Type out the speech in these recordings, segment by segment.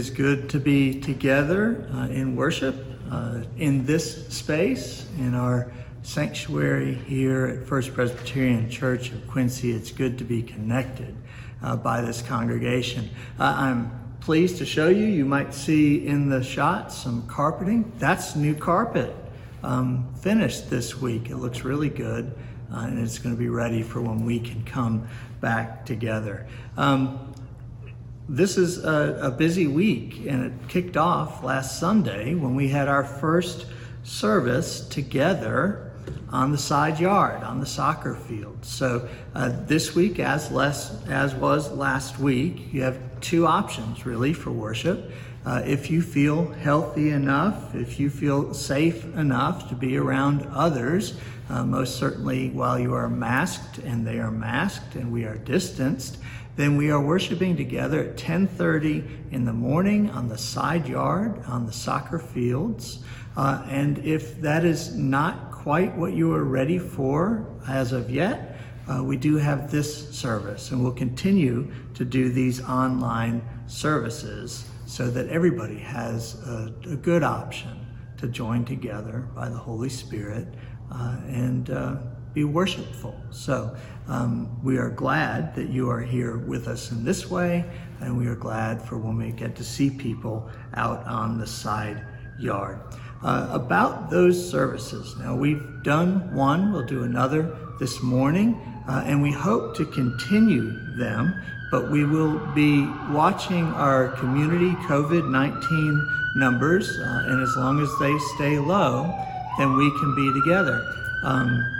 is good to be together uh, in worship uh, in this space, in our sanctuary here at First Presbyterian Church of Quincy. It's good to be connected uh, by this congregation. Uh, I'm pleased to show you, you might see in the shot some carpeting. That's new carpet um, finished this week. It looks really good. Uh, and it's going to be ready for when we can come back together. Um, this is a, a, busy week, and it kicked off last Sunday when we had our first service together on the side yard on the soccer field. So uh, this week, as less as was last week, you have two options really for worship. Uh, if you feel healthy enough, if you feel safe enough to be around others, uh, most certainly while you are masked and they are masked and we are distanced, then we are worshiping together at 10:30 in the morning on the side yard on the soccer fields. Uh, and if that is not quite what you are ready for as of yet, uh, we do have this service, and we'll continue to do these online services so that everybody has a, a good option to join together by the Holy Spirit uh, and uh, be worshipful. So um, we are glad that you are here with us in this way, and we are glad for when we get to see people out on the side yard. Uh, about those services, now we've done one, we'll do another this morning, uh, and we hope to continue them, but we will be watching our community COVID 19 numbers, uh, and as long as they stay low, then we can be together. Um,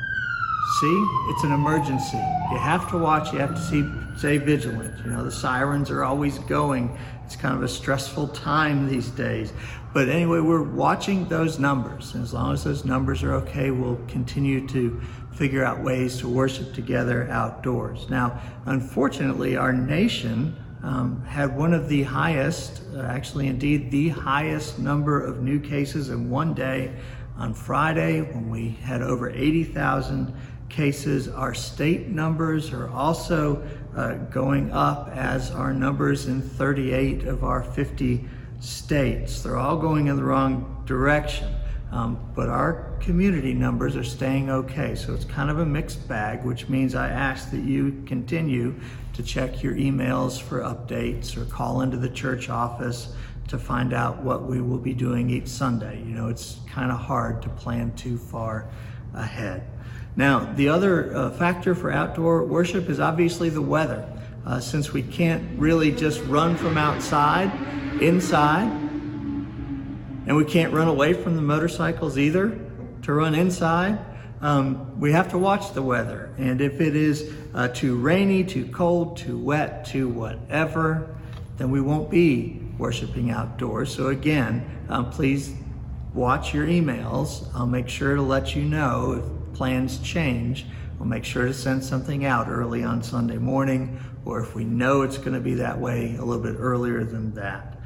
see, it's an emergency. You have to watch, you have to see, stay vigilant. You know, the sirens are always going. It's kind of a stressful time these days. But anyway, we're watching those numbers. And as long as those numbers are okay, we'll continue to figure out ways to worship together outdoors. Now, unfortunately, our nation um, had one of the highest, uh, actually, indeed, the highest number of new cases in one day on Friday when we had over 80,000 cases. Our state numbers are also uh, going up as our numbers in 38 of our 50 states. They're all going in the wrong direction. Um, but our community numbers are staying okay. So it's kind of a mixed bag, which means I ask that you continue to check your emails for updates or call into the church office to find out what we will be doing each Sunday. You know, it's kind of hard to plan too far ahead. Now, the other uh, factor for outdoor worship is obviously the weather. Uh, since we can't really just run from outside, inside, and we can't run away from the motorcycles either to run inside, um, we have to watch the weather. And if it is uh, too rainy, too cold, too wet, too whatever, then we won't be worshiping outdoors. So again, um, please watch your emails. I'll make sure to let you know if plans change. We'll make sure to send something out early on Sunday morning, or if we know it's going to be that way, a little bit earlier than that.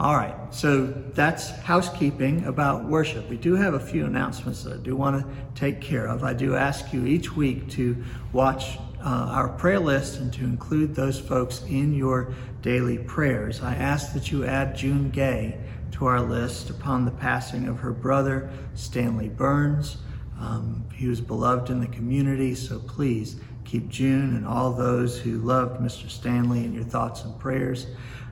All right, so that's housekeeping about worship. We do have a few announcements that I do want to take care of. I do ask you each week to watch uh, our prayer list and to include those folks in your daily prayers. I ask that you add June Gay to our list upon the passing of her brother, Stanley Burns. Um, he was beloved in the community, so please keep June and all those who loved Mr. Stanley in your thoughts and prayers.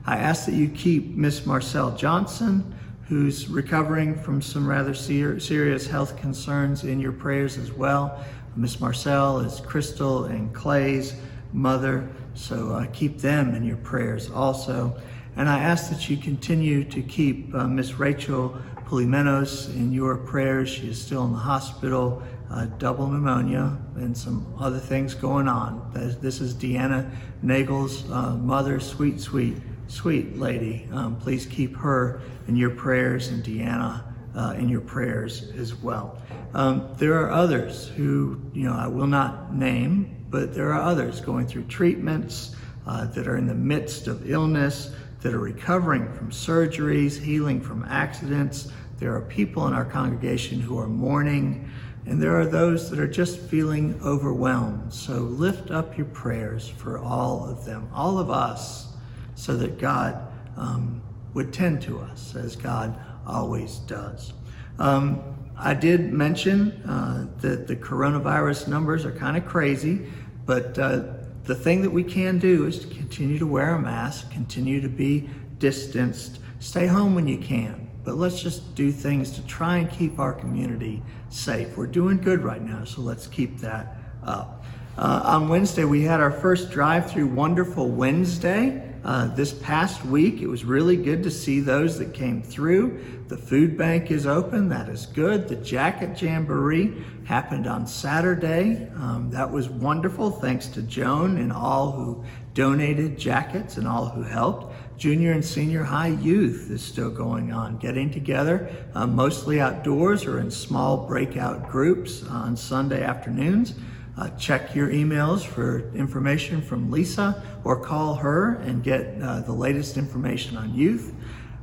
I ask that you keep Miss Marcelle Johnson, who's recovering from some rather ser- serious health concerns, in your prayers as well. Miss Marcel is Crystal and Clay's mother, so uh, keep them in your prayers also. And I ask that you continue to keep uh, Miss Rachel Pulimenos in your prayers. She is still in the hospital, uh, double pneumonia, and some other things going on. This is Deanna Nagel's uh, mother, sweet, sweet, sweet lady. Um, please keep her in your prayers and Deanna uh, in your prayers as well. Um, there are others who, you know, I will not name, but there are others going through treatments uh, that are in the midst of illness, that are recovering from surgeries, healing from accidents. There are people in our congregation who are mourning, and there are those that are just feeling overwhelmed. So lift up your prayers for all of them, all of us so that God um, would tend to us as God always does. Um, I did mention uh, that the coronavirus numbers are kind of crazy, but uh, the thing that we can do is to continue to wear a mask, continue to be distanced, stay home when you can. But let's just do things to try and keep our community safe. We're doing good right now, so let's keep that up. Uh, on Wednesday, we had our first drive through Wonderful Wednesday. Uh, this past week, it was really good to see those that came through. The food bank is open, that is good. The Jacket Jamboree happened on Saturday. Um, that was wonderful, thanks to Joan and all who donated jackets and all who helped. Junior and senior high youth is still going on, getting together uh, mostly outdoors or in small breakout groups on Sunday afternoons. Uh, check your emails for information from Lisa or call her and get uh, the latest information on youth.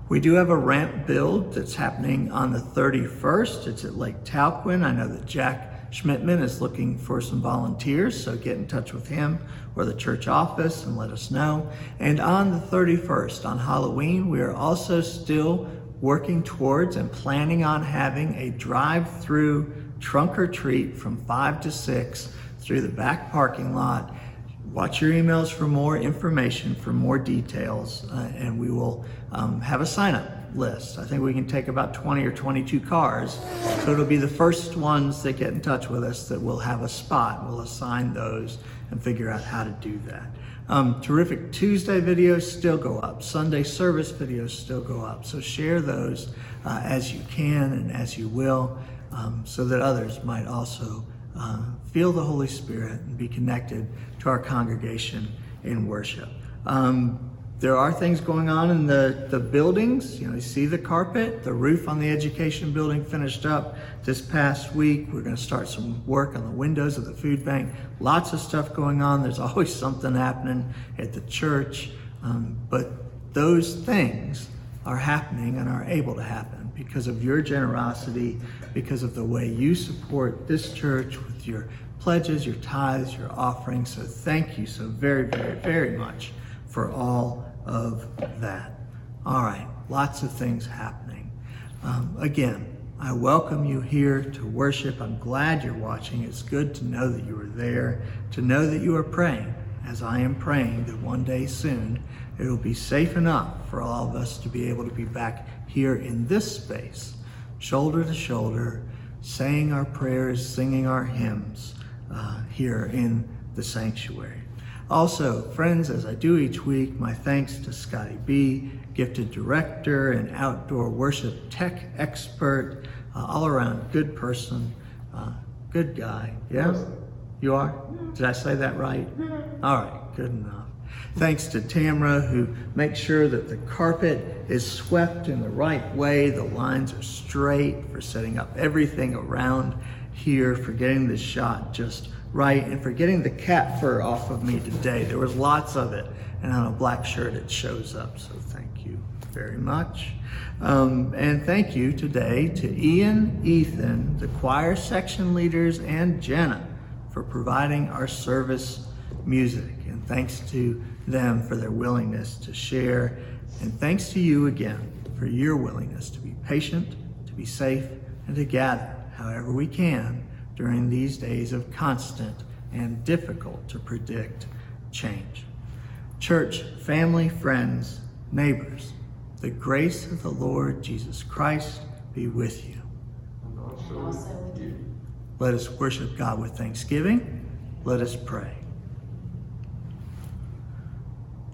We do have a ramp build that's happening on the 31st. It's at Lake Talquin. I know that Jack Schmidtman is looking for some volunteers, so get in touch with him or the church office and let us know. And on the 31st, on Halloween, we are also still working towards and planning on having a drive through trunk or treat from 5 to 6 through the back parking lot. Watch your emails for more information, for more details, uh, and we will um, have a sign up list. I think we can take about 20 or 22 cars. So it'll be the first ones that get in touch with us that will have a spot. We'll assign those and figure out how to do that. Um, terrific Tuesday videos still go up. Sunday service videos still go up. So share those uh, as you can and as you will um, so that others might also uh, feel the Holy Spirit and be connected to our congregation in worship. Um, there are things going on in the, the buildings. You know, you see the carpet, the roof on the education building finished up this past week. We're going to start some work on the windows of the food bank. Lots of stuff going on. There's always something happening at the church. Um, but those things are happening and are able to happen because of your generosity, because of the way you support this church with your pledges, your tithes, your offerings. So thank you so very, very, very much for all of that. All right, lots of things happening. Um, again, I welcome you here to worship. I'm glad you're watching. It's good to know that you are there, to know that you are praying, as I am praying that one day soon it will be safe enough for all of us to be able to be back here in this space, shoulder to shoulder, saying our prayers, singing our hymns uh, here in the sanctuary. Also, friends, as I do each week, my thanks to Scotty B, gifted director and outdoor worship tech expert, uh, all around good person, uh, good guy. Yeah? You are? Did I say that right? All right, good enough. Thanks to Tamra, who makes sure that the carpet is swept in the right way, the lines are straight, for setting up everything around here, for getting this shot just right and for getting the cat fur off of me today. There was lots of it, and on a black shirt it shows up, so thank you very much. Um, and thank you today to Ian, Ethan, the choir section leaders, and Jenna for providing our service music. And thanks to them for their willingness to share. And thanks to you again for your willingness to be patient, to be safe, and to gather however we can during these days of constant and difficult to predict change. Church, family, friends, neighbors, the grace of the Lord Jesus Christ be with you. And also with you. Let us worship God with thanksgiving. Let us pray.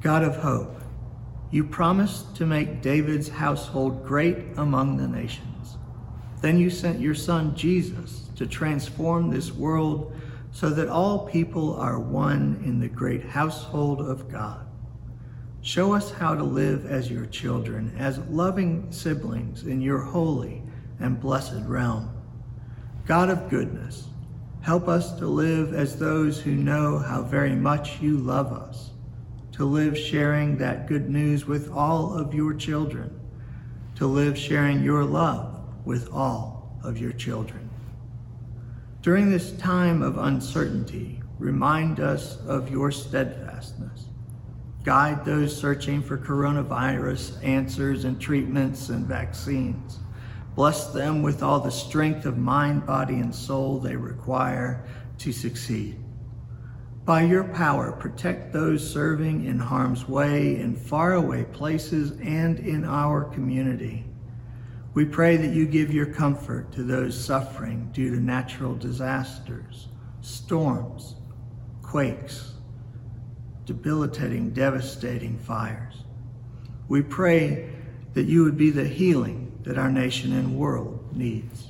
God of hope, you promised to make David's household great among the nations. Then you sent your son Jesus to transform this world so that all people are one in the great household of God. Show us how to live as your children, as loving siblings in your holy and blessed realm. God of goodness, help us to live as those who know how very much you love us, to live sharing that good news with all of your children, to live sharing your love with all of your children. During this time of uncertainty, remind us of your steadfastness. Guide those searching for coronavirus answers and treatments and vaccines. Bless them with all the strength of mind, body, and soul they require to succeed. By your power, protect those serving in harm's way in faraway places and in our community. We pray that you give your comfort to those suffering due to natural disasters, storms, quakes, debilitating, devastating fires. We pray that you would be the healing that our nation and world needs.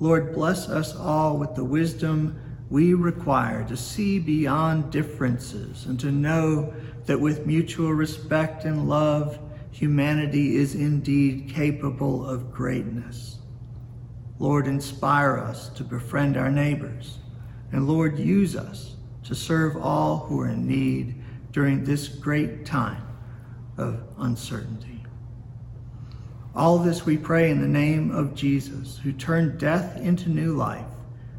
Lord, bless us all with the wisdom we require to see beyond differences and to know that with mutual respect and love, humanity is indeed capable of greatness. Lord, inspire us to befriend our neighbors. And Lord, use us to serve all who are in need during this great time of uncertainty. All this we pray in the name of Jesus, who turned death into new life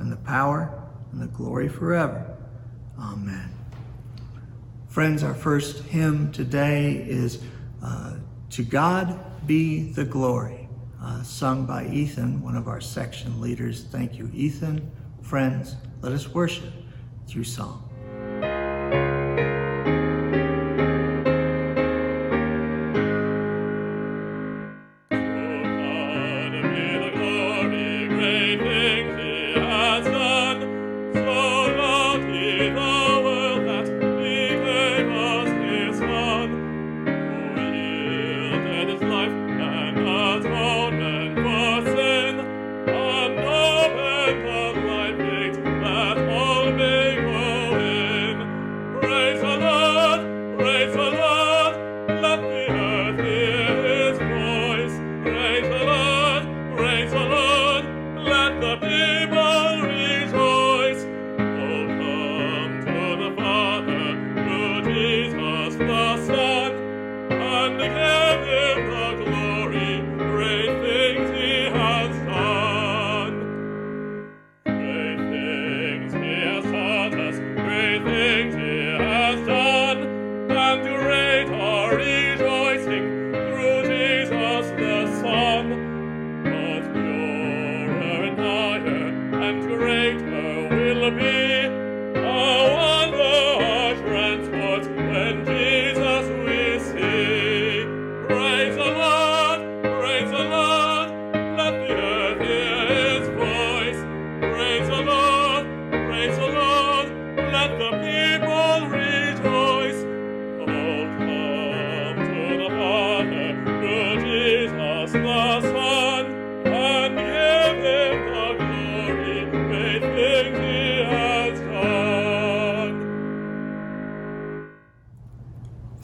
and the power, and the glory forever. Amen. Friends, our first hymn today is uh, To God Be the Glory, uh, sung by Ethan, one of our section leaders. Thank you, Ethan. Friends, let us worship through song.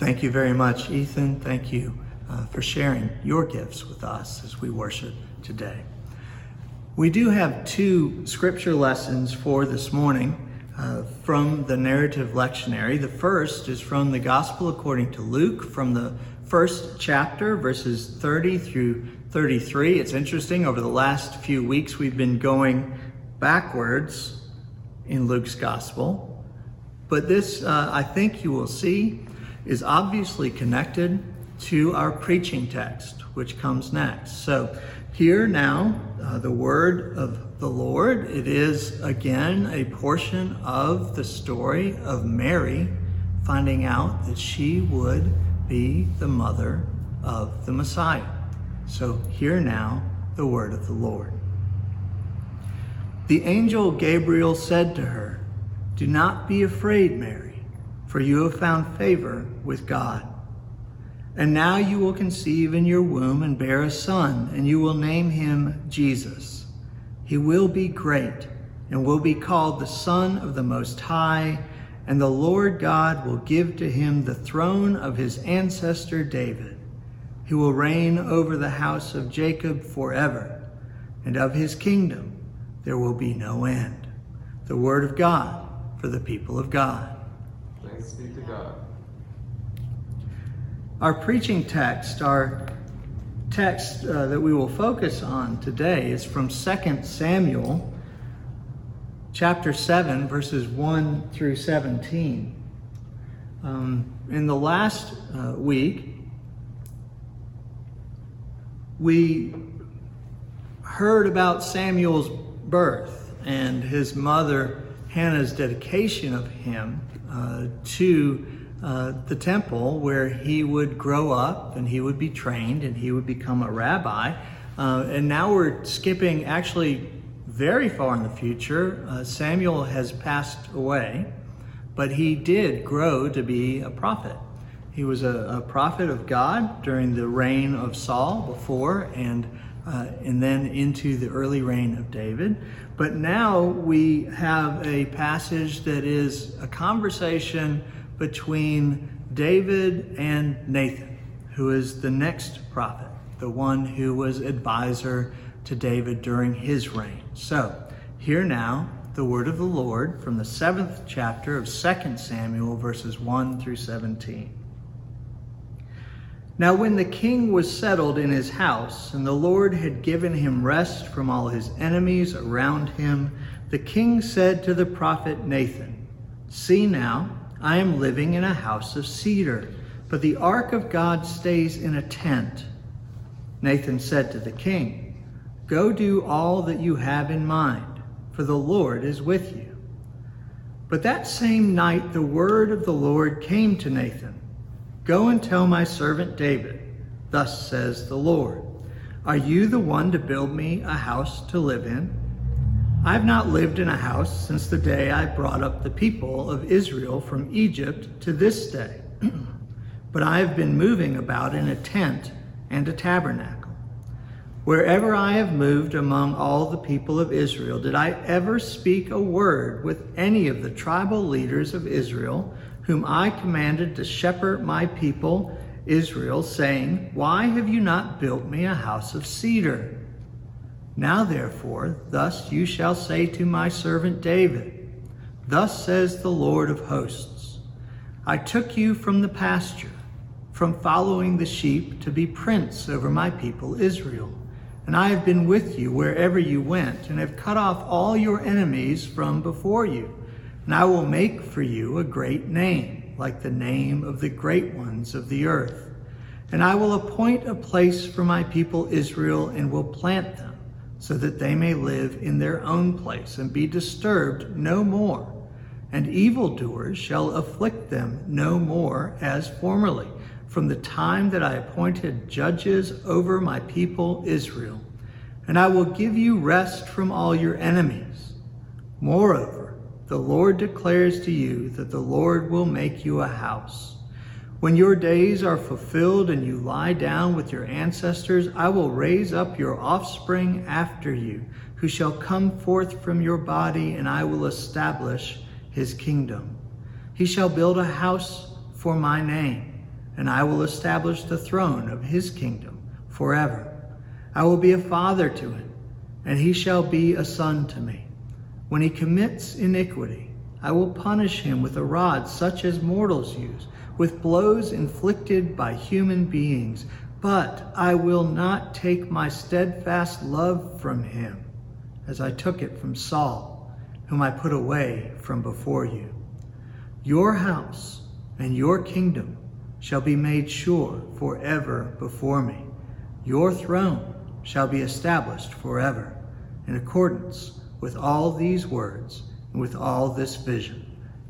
Thank you very much, Ethan. Thank you uh, for sharing your gifts with us as we worship today. We do have two scripture lessons for this morning uh, from the narrative lectionary. The first is from the Gospel according to Luke, from the first chapter, verses 30 through 33. It's interesting, over the last few weeks, we've been going backwards in Luke's Gospel. But this, uh, I think you will see, is obviously connected to our preaching text, which comes next. So, here now, uh, the word of the Lord. It is again a portion of the story of Mary finding out that she would be the mother of the Messiah. So, hear now the word of the Lord. The angel Gabriel said to her, Do not be afraid, Mary for you have found favor with God. And now you will conceive in your womb and bear a son, and you will name him Jesus. He will be great and will be called the Son of the Most High, and the Lord God will give to him the throne of his ancestor David. He will reign over the house of Jacob forever, and of his kingdom there will be no end. The word of God for the people of God. Thanks be to God. Our preaching text, our text uh, that we will focus on today is from 2 Samuel chapter 7, verses 1 through 17. Um, in the last uh, week, we heard about Samuel's birth and his mother Hannah's dedication of him to uh, the temple where he would grow up and he would be trained and he would become a rabbi. Uh, and now we're skipping actually very far in the future. Uh, Samuel has passed away, but he did grow to be a prophet. He was a, a prophet of God during the reign of Saul before and uh, and then into the early reign of David. But now we have a passage that is a conversation between David and Nathan, who is the next prophet, the one who was advisor to David during his reign. So, hear now the word of the Lord from the seventh chapter of 2 Samuel, verses 1 through 17. Now, when the king was settled in his house, and the Lord had given him rest from all his enemies around him, the king said to the prophet Nathan, See now, I am living in a house of cedar, but the ark of God stays in a tent. Nathan said to the king, Go do all that you have in mind, for the Lord is with you. But that same night the word of the Lord came to Nathan. Go and tell my servant David, Thus says the Lord, Are you the one to build me a house to live in? I have not lived in a house since the day I brought up the people of Israel from Egypt to this day, but I have been moving about in a tent and a tabernacle. Wherever I have moved among all the people of Israel, did I ever speak a word with any of the tribal leaders of Israel? Whom I commanded to shepherd my people Israel, saying, Why have you not built me a house of cedar? Now therefore, thus you shall say to my servant David, Thus says the Lord of hosts, I took you from the pasture, from following the sheep, to be prince over my people Israel. And I have been with you wherever you went, and have cut off all your enemies from before you and I will make for you a great name, like the name of the great ones of the earth. And I will appoint a place for my people Israel and will plant them, so that they may live in their own place and be disturbed no more. And evildoers shall afflict them no more as formerly, from the time that I appointed judges over my people Israel. And I will give you rest from all your enemies. Moreover, the Lord declares to you that the Lord will make you a house. When your days are fulfilled and you lie down with your ancestors, I will raise up your offspring after you, who shall come forth from your body, and I will establish his kingdom. He shall build a house for my name, and I will establish the throne of his kingdom forever. I will be a father to him, and he shall be a son to me. When he commits iniquity, I will punish him with a rod such as mortals use, with blows inflicted by human beings. But I will not take my steadfast love from him, as I took it from Saul, whom I put away from before you. Your house and your kingdom shall be made sure forever before me. Your throne shall be established forever in accordance with all these words and with all this vision,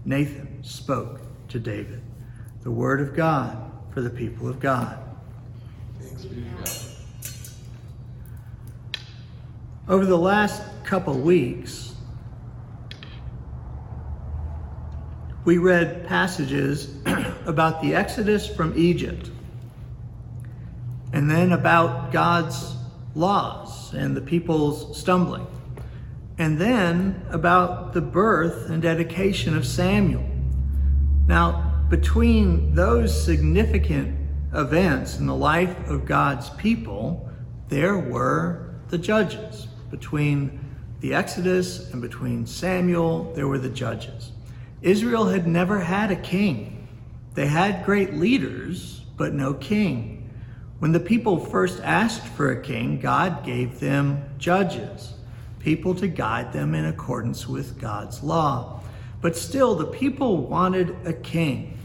Nathan spoke to David. The word of God for the people of God. Thanks be to God. Over the last couple weeks, we read passages about the Exodus from Egypt and then about God's laws and the people's stumbling and then about the birth and dedication of Samuel. Now, between those significant events in the life of God's people, there were the judges. Between the Exodus and between Samuel, there were the judges. Israel had never had a king. They had great leaders, but no king. When the people first asked for a king, God gave them judges, people to guide them in accordance with God's law. But still, the people wanted a king,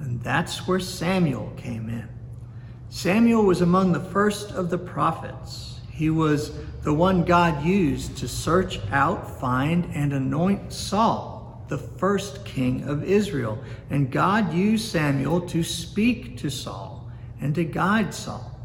and that's where Samuel came in. Samuel was among the first of the prophets. He was the one God used to search out, find, and anoint Saul, the first king of Israel. And God used Samuel to speak to Saul and to guide Saul.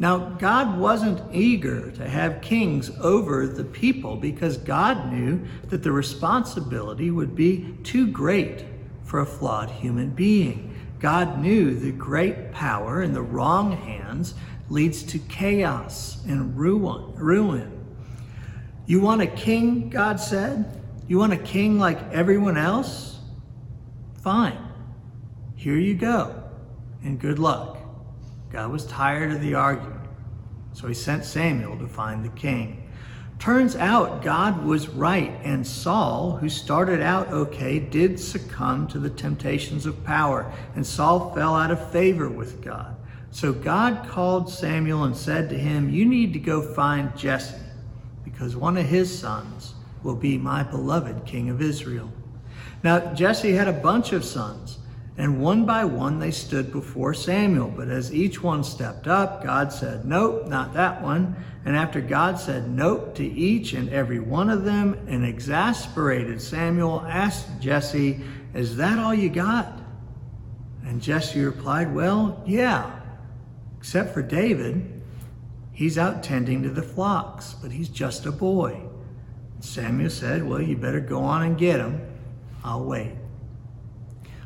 Now, God wasn't eager to have kings over the people because God knew that the responsibility would be too great for a flawed human being. God knew the great power in the wrong hands leads to chaos and ruin. ruin. You want a king, God said? You want a king like everyone else? Fine. Here you go. And good luck. God was tired of the argument. So he sent Samuel to find the king. Turns out God was right, and Saul, who started out okay, did succumb to the temptations of power, and Saul fell out of favor with God. So God called Samuel and said to him, You need to go find Jesse, because one of his sons will be my beloved king of Israel. Now, Jesse had a bunch of sons. And one by one they stood before Samuel. But as each one stepped up, God said, Nope, not that one. And after God said nope to each and every one of them, an exasperated Samuel asked Jesse, Is that all you got? And Jesse replied, Well, yeah, except for David. He's out tending to the flocks, but he's just a boy. Samuel said, Well, you better go on and get him. I'll wait.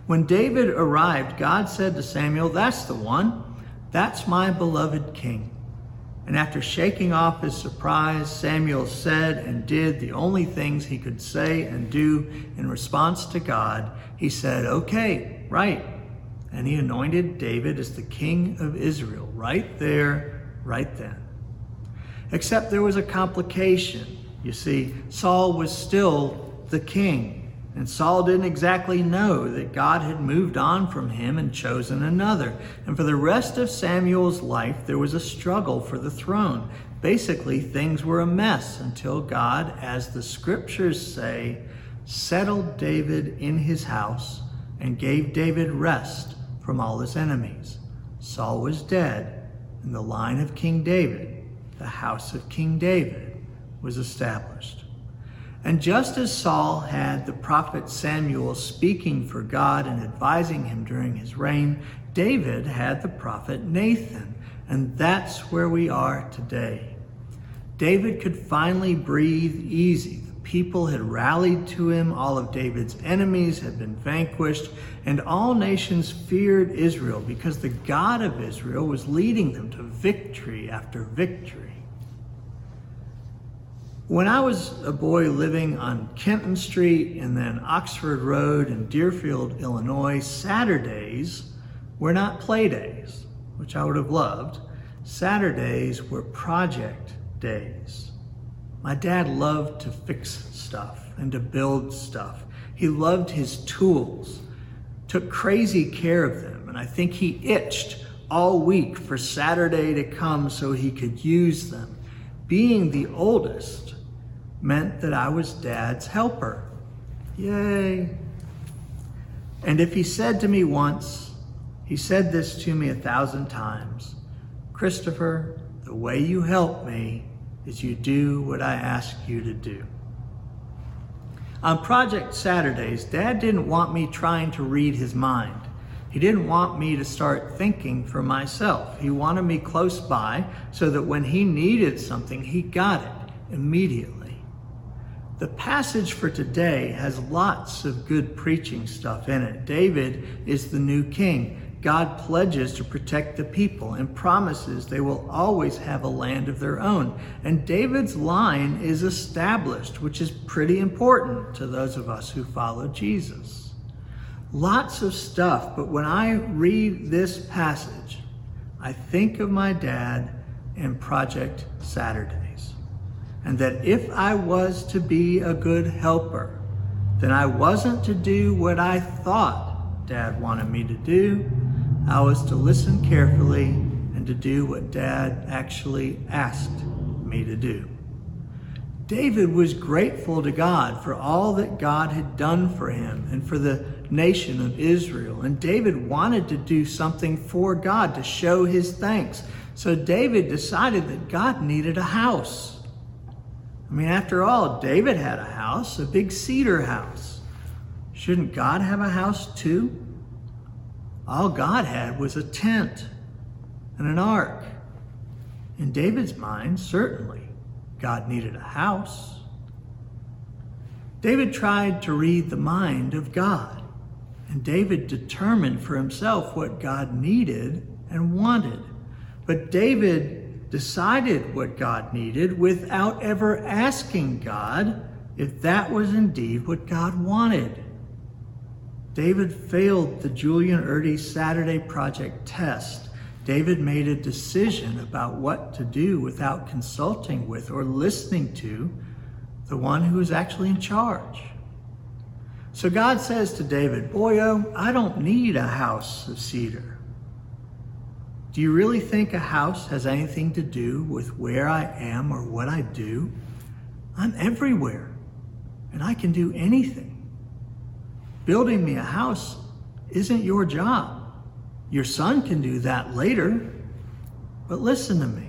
When David arrived, God said to Samuel, That's the one. That's my beloved king. And after shaking off his surprise, Samuel said and did the only things he could say and do in response to God. He said, Okay, right. And he anointed David as the king of Israel, right there, right then. Except there was a complication. You see, Saul was still the king. And Saul didn't exactly know that God had moved on from him and chosen another. And for the rest of Samuel's life, there was a struggle for the throne. Basically, things were a mess until God, as the scriptures say, settled David in his house and gave David rest from all his enemies. Saul was dead, and the line of King David, the house of King David, was established. And just as Saul had the prophet Samuel speaking for God and advising him during his reign, David had the prophet Nathan. And that's where we are today. David could finally breathe easy. The people had rallied to him, all of David's enemies had been vanquished, and all nations feared Israel because the God of Israel was leading them to victory after victory. When I was a boy living on Kenton Street and then Oxford Road in Deerfield, Illinois, Saturdays were not play days, which I would have loved. Saturdays were project days. My dad loved to fix stuff and to build stuff. He loved his tools, took crazy care of them, and I think he itched all week for Saturday to come so he could use them. Being the oldest, meant that I was dad's helper. Yay. And if he said to me once, he said this to me a thousand times Christopher, the way you help me is you do what I ask you to do. On Project Saturdays, Dad didn't want me trying to read his mind. He didn't want me to start thinking for myself. He wanted me close by so that when he needed something, he got it immediately. The passage for today has lots of good preaching stuff in it. David is the new king. God pledges to protect the people and promises they will always have a land of their own. And David's line is established, which is pretty important to those of us who follow Jesus. Lots of stuff, but when I read this passage, I think of my dad and Project Saturdays. And that if I was to be a good helper, then I wasn't to do what I thought dad wanted me to do. I was to listen carefully and to do what dad actually asked me to do. David was grateful to God for all that God had done for him and for the nation of Israel. And David wanted to do something for God to show his thanks. So David decided that God needed a house. I mean, after all, David had a house, a big cedar house. Shouldn't God have a house too? All God had was a tent and an ark. In David's mind, certainly, God needed a house. David tried to read the mind of God, and David determined for himself what God needed and wanted. But David decided what God needed without ever asking God if that was indeed what God wanted. David failed the Julian Erdy Saturday Project test. David made a decision about what to do without consulting with or listening to the one who is actually in charge. So God says to David, Boyo, oh, I don't need a house of cedar. Do you really think a house has anything to do with where I am or what I do? I'm everywhere, and I can do anything. Building me a house isn't your job. Your son can do that later. But listen to me.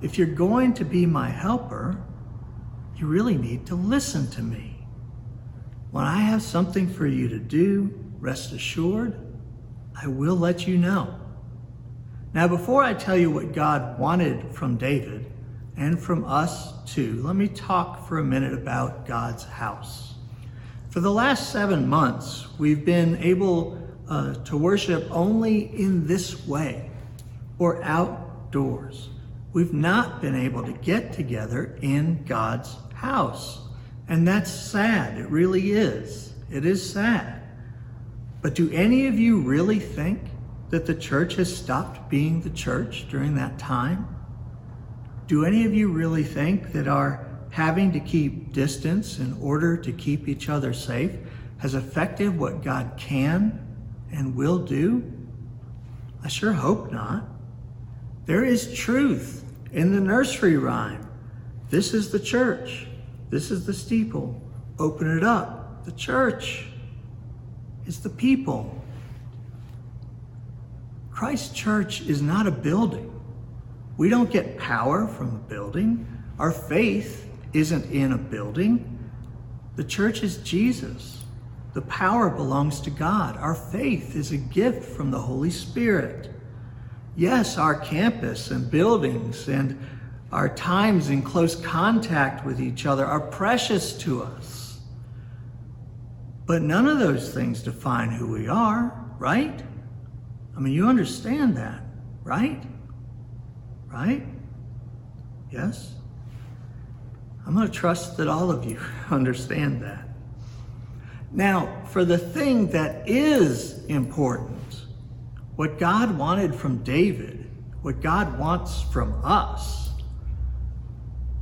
If you're going to be my helper, you really need to listen to me. When I have something for you to do, rest assured, I will let you know. Now, before I tell you what God wanted from David and from us too, let me talk for a minute about God's house. For the last seven months, we've been able uh, to worship only in this way or outdoors. We've not been able to get together in God's house. And that's sad. It really is. It is sad. But do any of you really think that the church has stopped being the church during that time? Do any of you really think that our having to keep distance in order to keep each other safe has affected what God can and will do? I sure hope not. There is truth in the nursery rhyme. This is the church. This is the steeple. Open it up. The church is the people. Christ Church is not a building. We don't get power from a building. Our faith isn't in a building. The church is Jesus. The power belongs to God. Our faith is a gift from the Holy Spirit. Yes, our campus and buildings and our times in close contact with each other are precious to us. But none of those things define who we are, right? I mean, you understand that, right? Right? Yes? I'm going to trust that all of you understand that. Now, for the thing that is important, what God wanted from David, what God wants from us,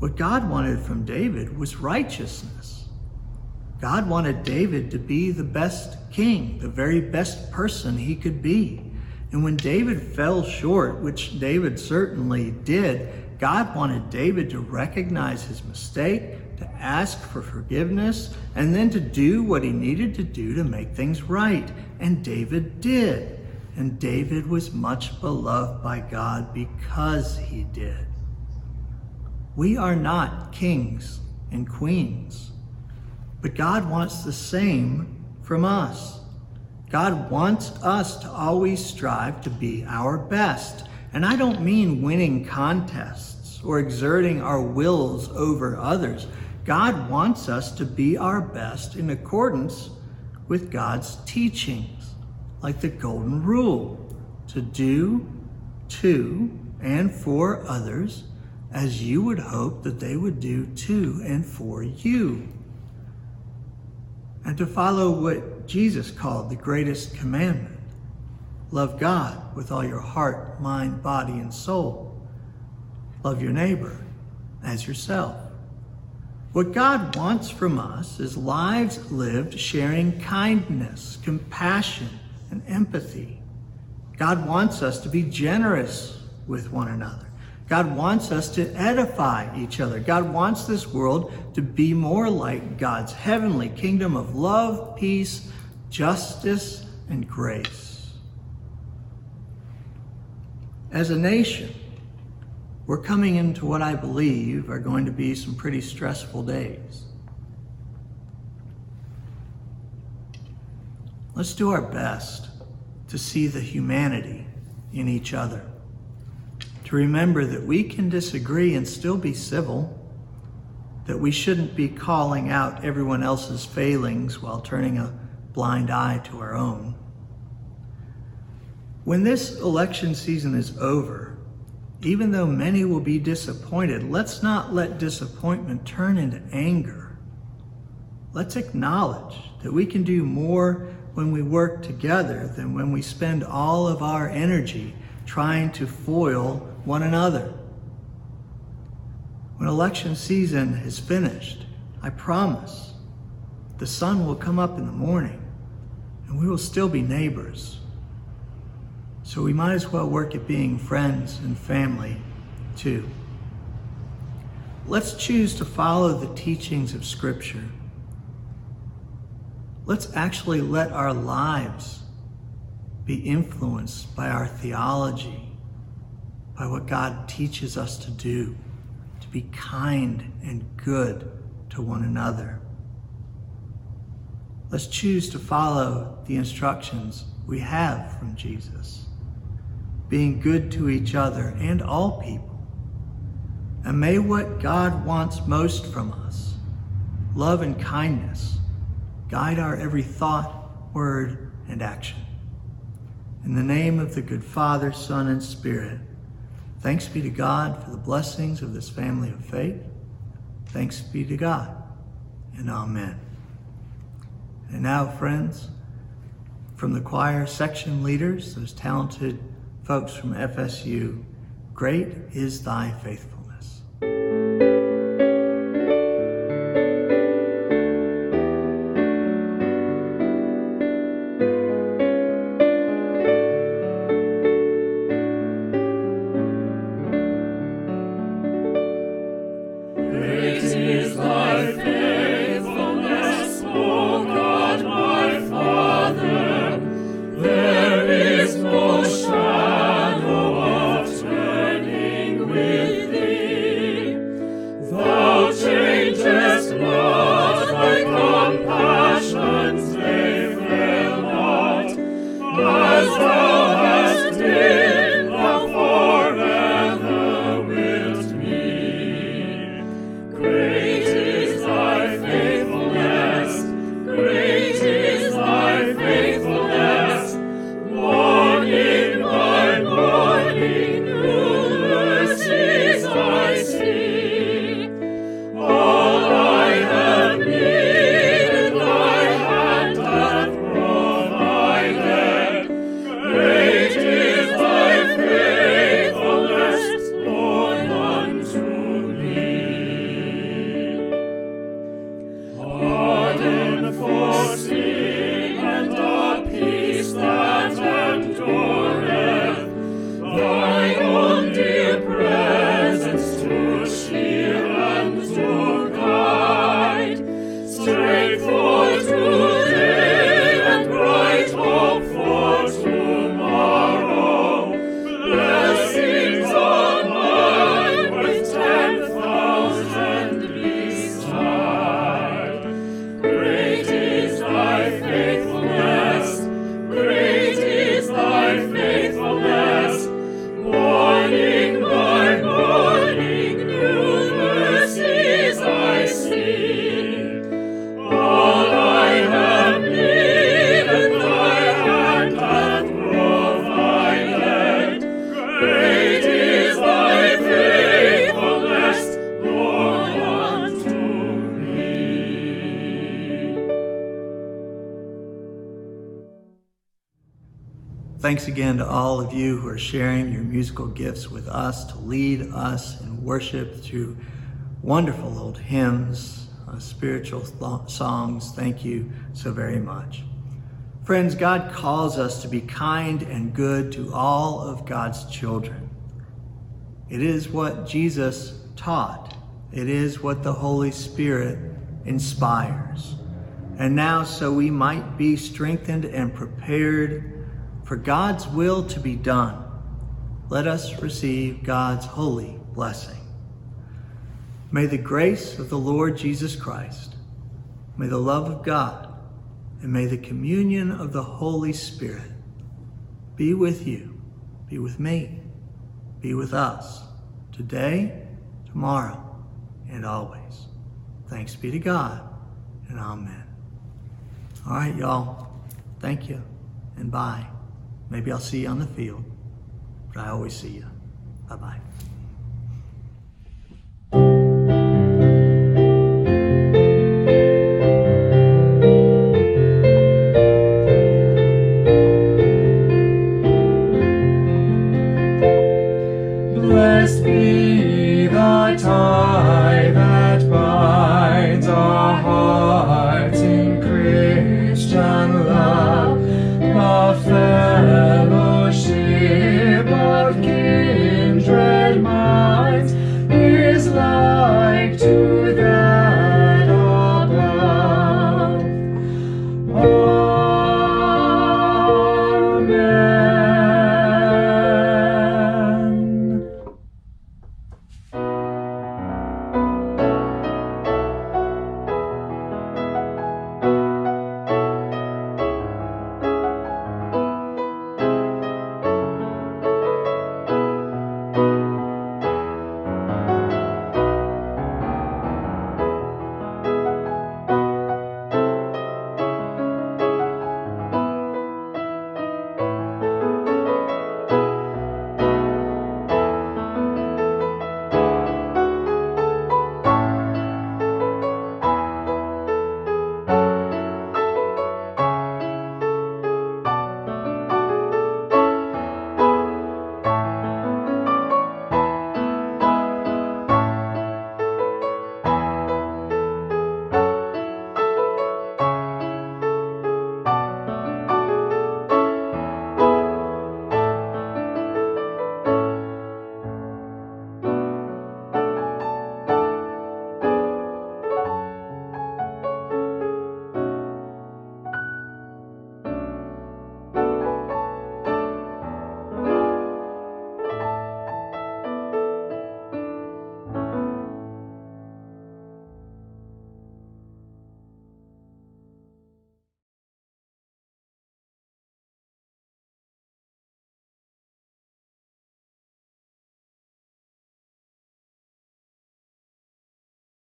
what God wanted from David was righteousness. God wanted David to be the best king, the very best person he could be. And when David fell short, which David certainly did, God wanted David to recognize his mistake, to ask for forgiveness, and then to do what he needed to do to make things right. And David did. And David was much beloved by God because he did. We are not kings and queens, but God wants the same from us. God wants us to always strive to be our best. And I don't mean winning contests or exerting our wills over others. God wants us to be our best in accordance with God's teachings, like the Golden Rule to do to and for others as you would hope that they would do to and for you. and to follow what Jesus called the greatest commandment love God with all your heart, mind, body, and soul. Love your neighbor as yourself. What God wants from us is lives lived sharing kindness, compassion, and empathy. God wants us to be generous with one another. God wants us to edify each other. God wants this world to be more like God's heavenly kingdom of love, peace, justice, and grace. As a nation, we're coming into what I believe are going to be some pretty stressful days. Let's do our best to see the humanity in each other, to remember that we can disagree and still be civil, that we shouldn't be calling out everyone else's failings while turning a blind eye to our own. When this election season is over, even though many will be disappointed, let's not let disappointment turn into anger. Let's acknowledge that we can do more when we work together than when we spend all of our energy trying to foil one another. When election season is finished, I promise the sun will come up in the morning and we will still be neighbors. So we might as well work at being friends and family too. Let's choose to follow the teachings of Scripture. Let's actually let our lives be influenced by our theology, by what God teaches us to do, to be kind and good to one another. Let's choose to follow the instructions we have from Jesus, being good to each other and all people. And may what God wants most from us, love and kindness, guide our every thought, word, and action. In the name of the good Father, Son, and Spirit, thanks be to God for the blessings of this family of faith. Thanks be to God, and amen. And now, friends, from the choir section leaders, those talented folks from FSU, great is thy faithfulness. Of you who are sharing your musical gifts with us to lead us in worship through wonderful old hymns, uh, spiritual th- songs. Thank you so very much. Friends, God calls us to be kind and good to all of God's children. It is what Jesus taught. It is what the Holy Spirit inspires. And now, so we might be strengthened and prepared for God's will to be done, let us receive God's holy blessing. May the grace of the Lord Jesus Christ, may the love of God, and may the communion of the Holy Spirit be with you, be with me, be with us today, tomorrow, and always. Thanks be to God, and amen. All right, y'all. Thank you, and bye. Maybe I'll see you on the field, but I always see you. Bye bye.